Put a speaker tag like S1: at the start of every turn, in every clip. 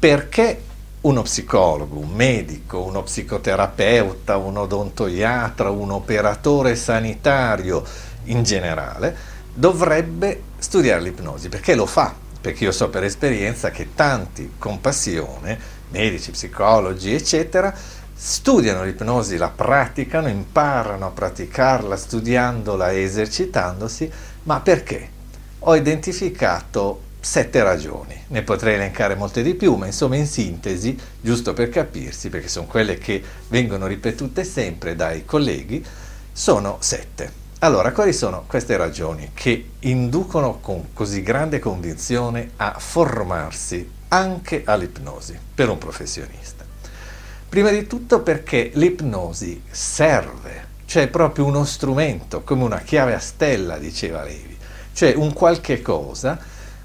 S1: perché uno psicologo, un medico, uno psicoterapeuta, un odontoiatra, un operatore sanitario in generale dovrebbe studiare l'ipnosi, perché lo fa, perché io so per esperienza che tanti con passione, medici, psicologi, eccetera, studiano l'ipnosi, la praticano, imparano a praticarla studiandola e esercitandosi, ma perché? Ho identificato sette ragioni, ne potrei elencare molte di più, ma insomma in sintesi, giusto per capirsi, perché sono quelle che vengono ripetute sempre dai colleghi, sono sette. Allora, quali sono queste ragioni che inducono con così grande convinzione a formarsi anche all'ipnosi per un professionista? Prima di tutto perché l'ipnosi serve, cioè è proprio uno strumento, come una chiave a stella, diceva Levi, cioè un qualche cosa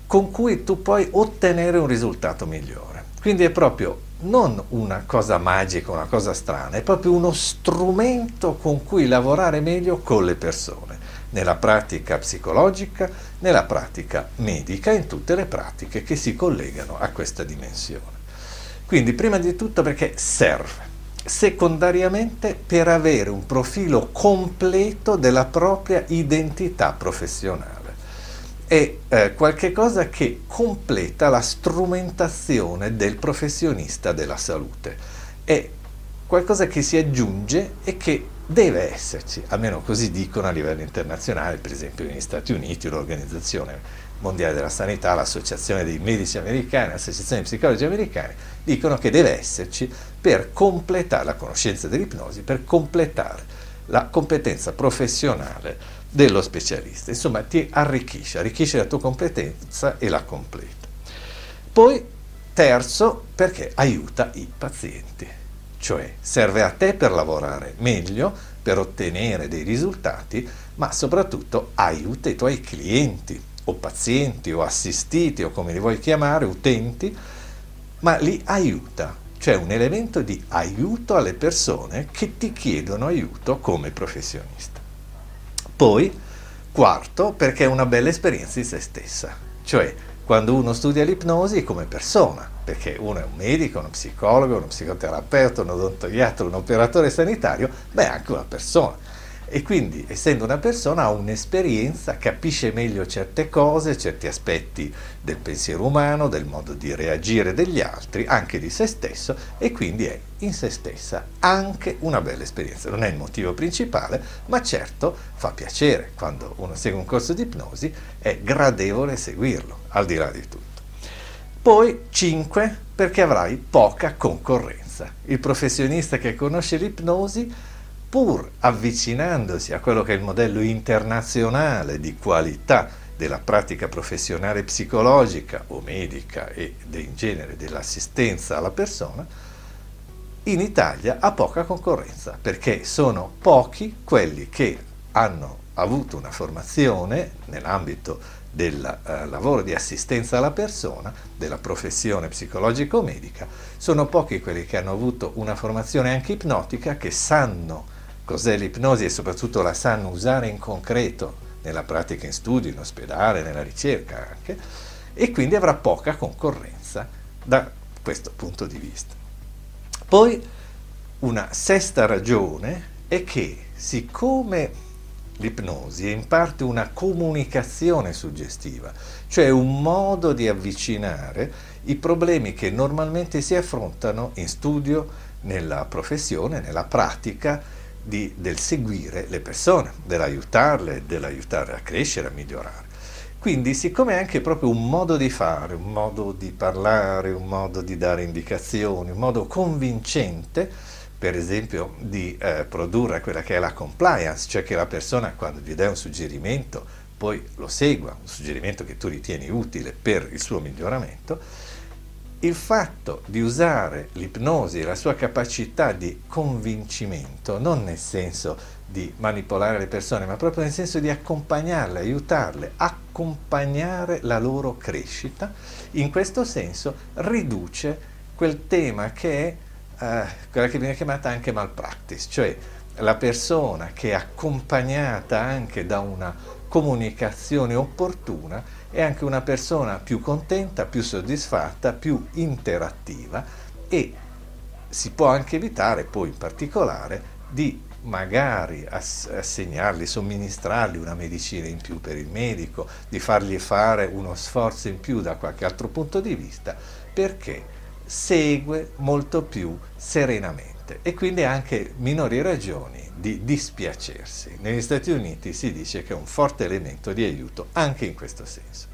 S1: con cui tu puoi ottenere un risultato migliore. Quindi è proprio non una cosa magica, una cosa strana, è proprio uno strumento con cui lavorare meglio con le persone, nella pratica psicologica, nella pratica medica, in tutte le pratiche che si collegano a questa dimensione. Quindi prima di tutto perché serve, secondariamente per avere un profilo completo della propria identità professionale è eh, qualcosa che completa la strumentazione del professionista della salute. È qualcosa che si aggiunge e che deve esserci, almeno così dicono a livello internazionale, per esempio negli Stati Uniti l'Organizzazione Mondiale della Sanità, l'Associazione dei Medici Americani, l'Associazione dei Psicologi Americani, dicono che deve esserci per completare la conoscenza dell'ipnosi, per completare la competenza professionale dello specialista. Insomma, ti arricchisce, arricchisce la tua competenza e la completa. Poi, terzo, perché aiuta i pazienti, cioè serve a te per lavorare meglio, per ottenere dei risultati, ma soprattutto aiuta i tuoi clienti o pazienti o assistiti o come li vuoi chiamare, utenti, ma li aiuta, cioè un elemento di aiuto alle persone che ti chiedono aiuto come professionista. Poi, quarto, perché è una bella esperienza di se stessa, cioè quando uno studia l'ipnosi come persona, perché uno è un medico, uno psicologo, uno psicoterapeuta, un odontoiatra, un operatore sanitario, beh, è anche una persona e quindi essendo una persona ha un'esperienza, capisce meglio certe cose, certi aspetti del pensiero umano, del modo di reagire degli altri, anche di se stesso e quindi è in se stessa anche una bella esperienza. Non è il motivo principale, ma certo fa piacere quando uno segue un corso di ipnosi, è gradevole seguirlo, al di là di tutto. Poi 5 perché avrai poca concorrenza. Il professionista che conosce l'ipnosi pur avvicinandosi a quello che è il modello internazionale di qualità della pratica professionale psicologica o medica e in genere dell'assistenza alla persona, in Italia ha poca concorrenza perché sono pochi quelli che hanno avuto una formazione nell'ambito del eh, lavoro di assistenza alla persona, della professione psicologico-medica, sono pochi quelli che hanno avuto una formazione anche ipnotica, che sanno cos'è l'ipnosi e soprattutto la sanno usare in concreto nella pratica in studio, in ospedale, nella ricerca anche, e quindi avrà poca concorrenza da questo punto di vista. Poi una sesta ragione è che siccome l'ipnosi è in parte una comunicazione suggestiva, cioè un modo di avvicinare i problemi che normalmente si affrontano in studio, nella professione, nella pratica, di, del seguire le persone, dell'aiutarle, dell'aiutarle a crescere, a migliorare. Quindi siccome è anche proprio un modo di fare, un modo di parlare, un modo di dare indicazioni, un modo convincente, per esempio di eh, produrre quella che è la compliance, cioè che la persona quando gli dai un suggerimento poi lo segua, un suggerimento che tu ritieni utile per il suo miglioramento, il fatto di usare l'ipnosi la sua capacità di convincimento, non nel senso di manipolare le persone, ma proprio nel senso di accompagnarle, aiutarle, accompagnare la loro crescita, in questo senso riduce quel tema che è eh, quella che viene chiamata anche malpractice, cioè la persona che è accompagnata anche da una comunicazione opportuna è anche una persona più contenta, più soddisfatta, più interattiva e si può anche evitare poi in particolare di magari assegnargli, somministrargli una medicina in più per il medico, di fargli fare uno sforzo in più da qualche altro punto di vista, perché segue molto più serenamente e quindi anche minori ragioni di dispiacersi. Negli Stati Uniti si dice che è un forte elemento di aiuto anche in questo senso.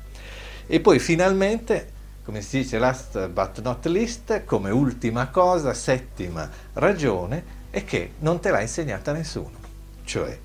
S1: E poi finalmente, come si dice last but not least, come ultima cosa, settima ragione, è che non te l'ha insegnata nessuno. Cioè,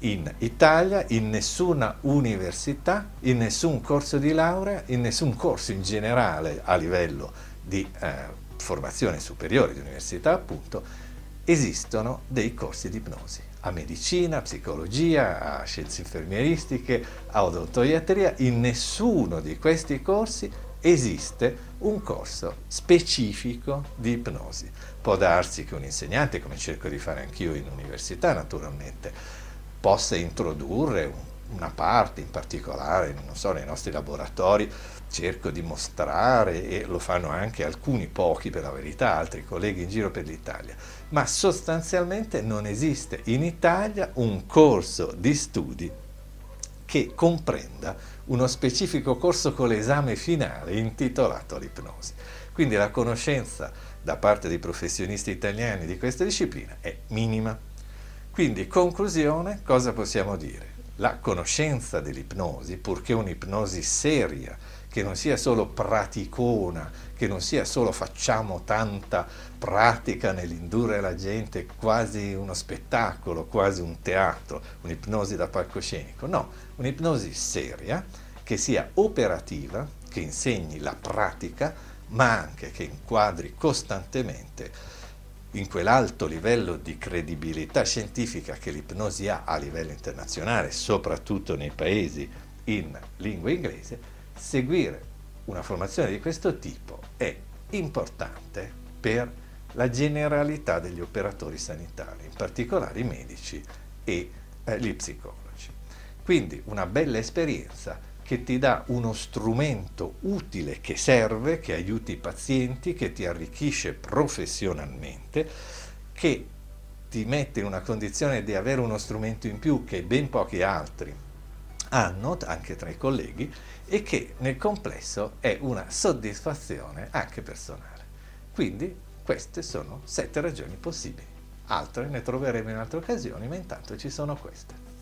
S1: in Italia, in nessuna università, in nessun corso di laurea, in nessun corso in generale a livello di eh, formazione superiore di università, appunto, esistono dei corsi di ipnosi a medicina, a psicologia, a scienze infermieristiche, a odontoiatria. In nessuno di questi corsi esiste un corso specifico di ipnosi. Può darsi che un insegnante, come cerco di fare anch'io in università naturalmente, possa introdurre una parte in particolare, non so, nei nostri laboratori, cerco di mostrare, e lo fanno anche alcuni pochi per la verità, altri colleghi in giro per l'Italia, ma sostanzialmente non esiste in Italia un corso di studi che comprenda uno specifico corso con l'esame finale intitolato l'ipnosi. Quindi la conoscenza da parte dei professionisti italiani di questa disciplina è minima. Quindi, conclusione, cosa possiamo dire? La conoscenza dell'ipnosi, purché un'ipnosi seria, che non sia solo praticona, che non sia solo facciamo tanta pratica nell'indurre la gente quasi uno spettacolo, quasi un teatro, un'ipnosi da palcoscenico, no, un'ipnosi seria che sia operativa, che insegni la pratica, ma anche che inquadri costantemente in quell'alto livello di credibilità scientifica che l'ipnosi ha a livello internazionale, soprattutto nei paesi in lingua inglese, seguire una formazione di questo tipo è importante per la generalità degli operatori sanitari, in particolare i medici e eh, gli psicologi. Quindi una bella esperienza che ti dà uno strumento utile che serve, che aiuti i pazienti, che ti arricchisce professionalmente, che ti mette in una condizione di avere uno strumento in più che ben pochi altri hanno, anche tra i colleghi, e che nel complesso è una soddisfazione anche personale. Quindi queste sono sette ragioni possibili. Altre ne troveremo in altre occasioni, ma intanto ci sono queste.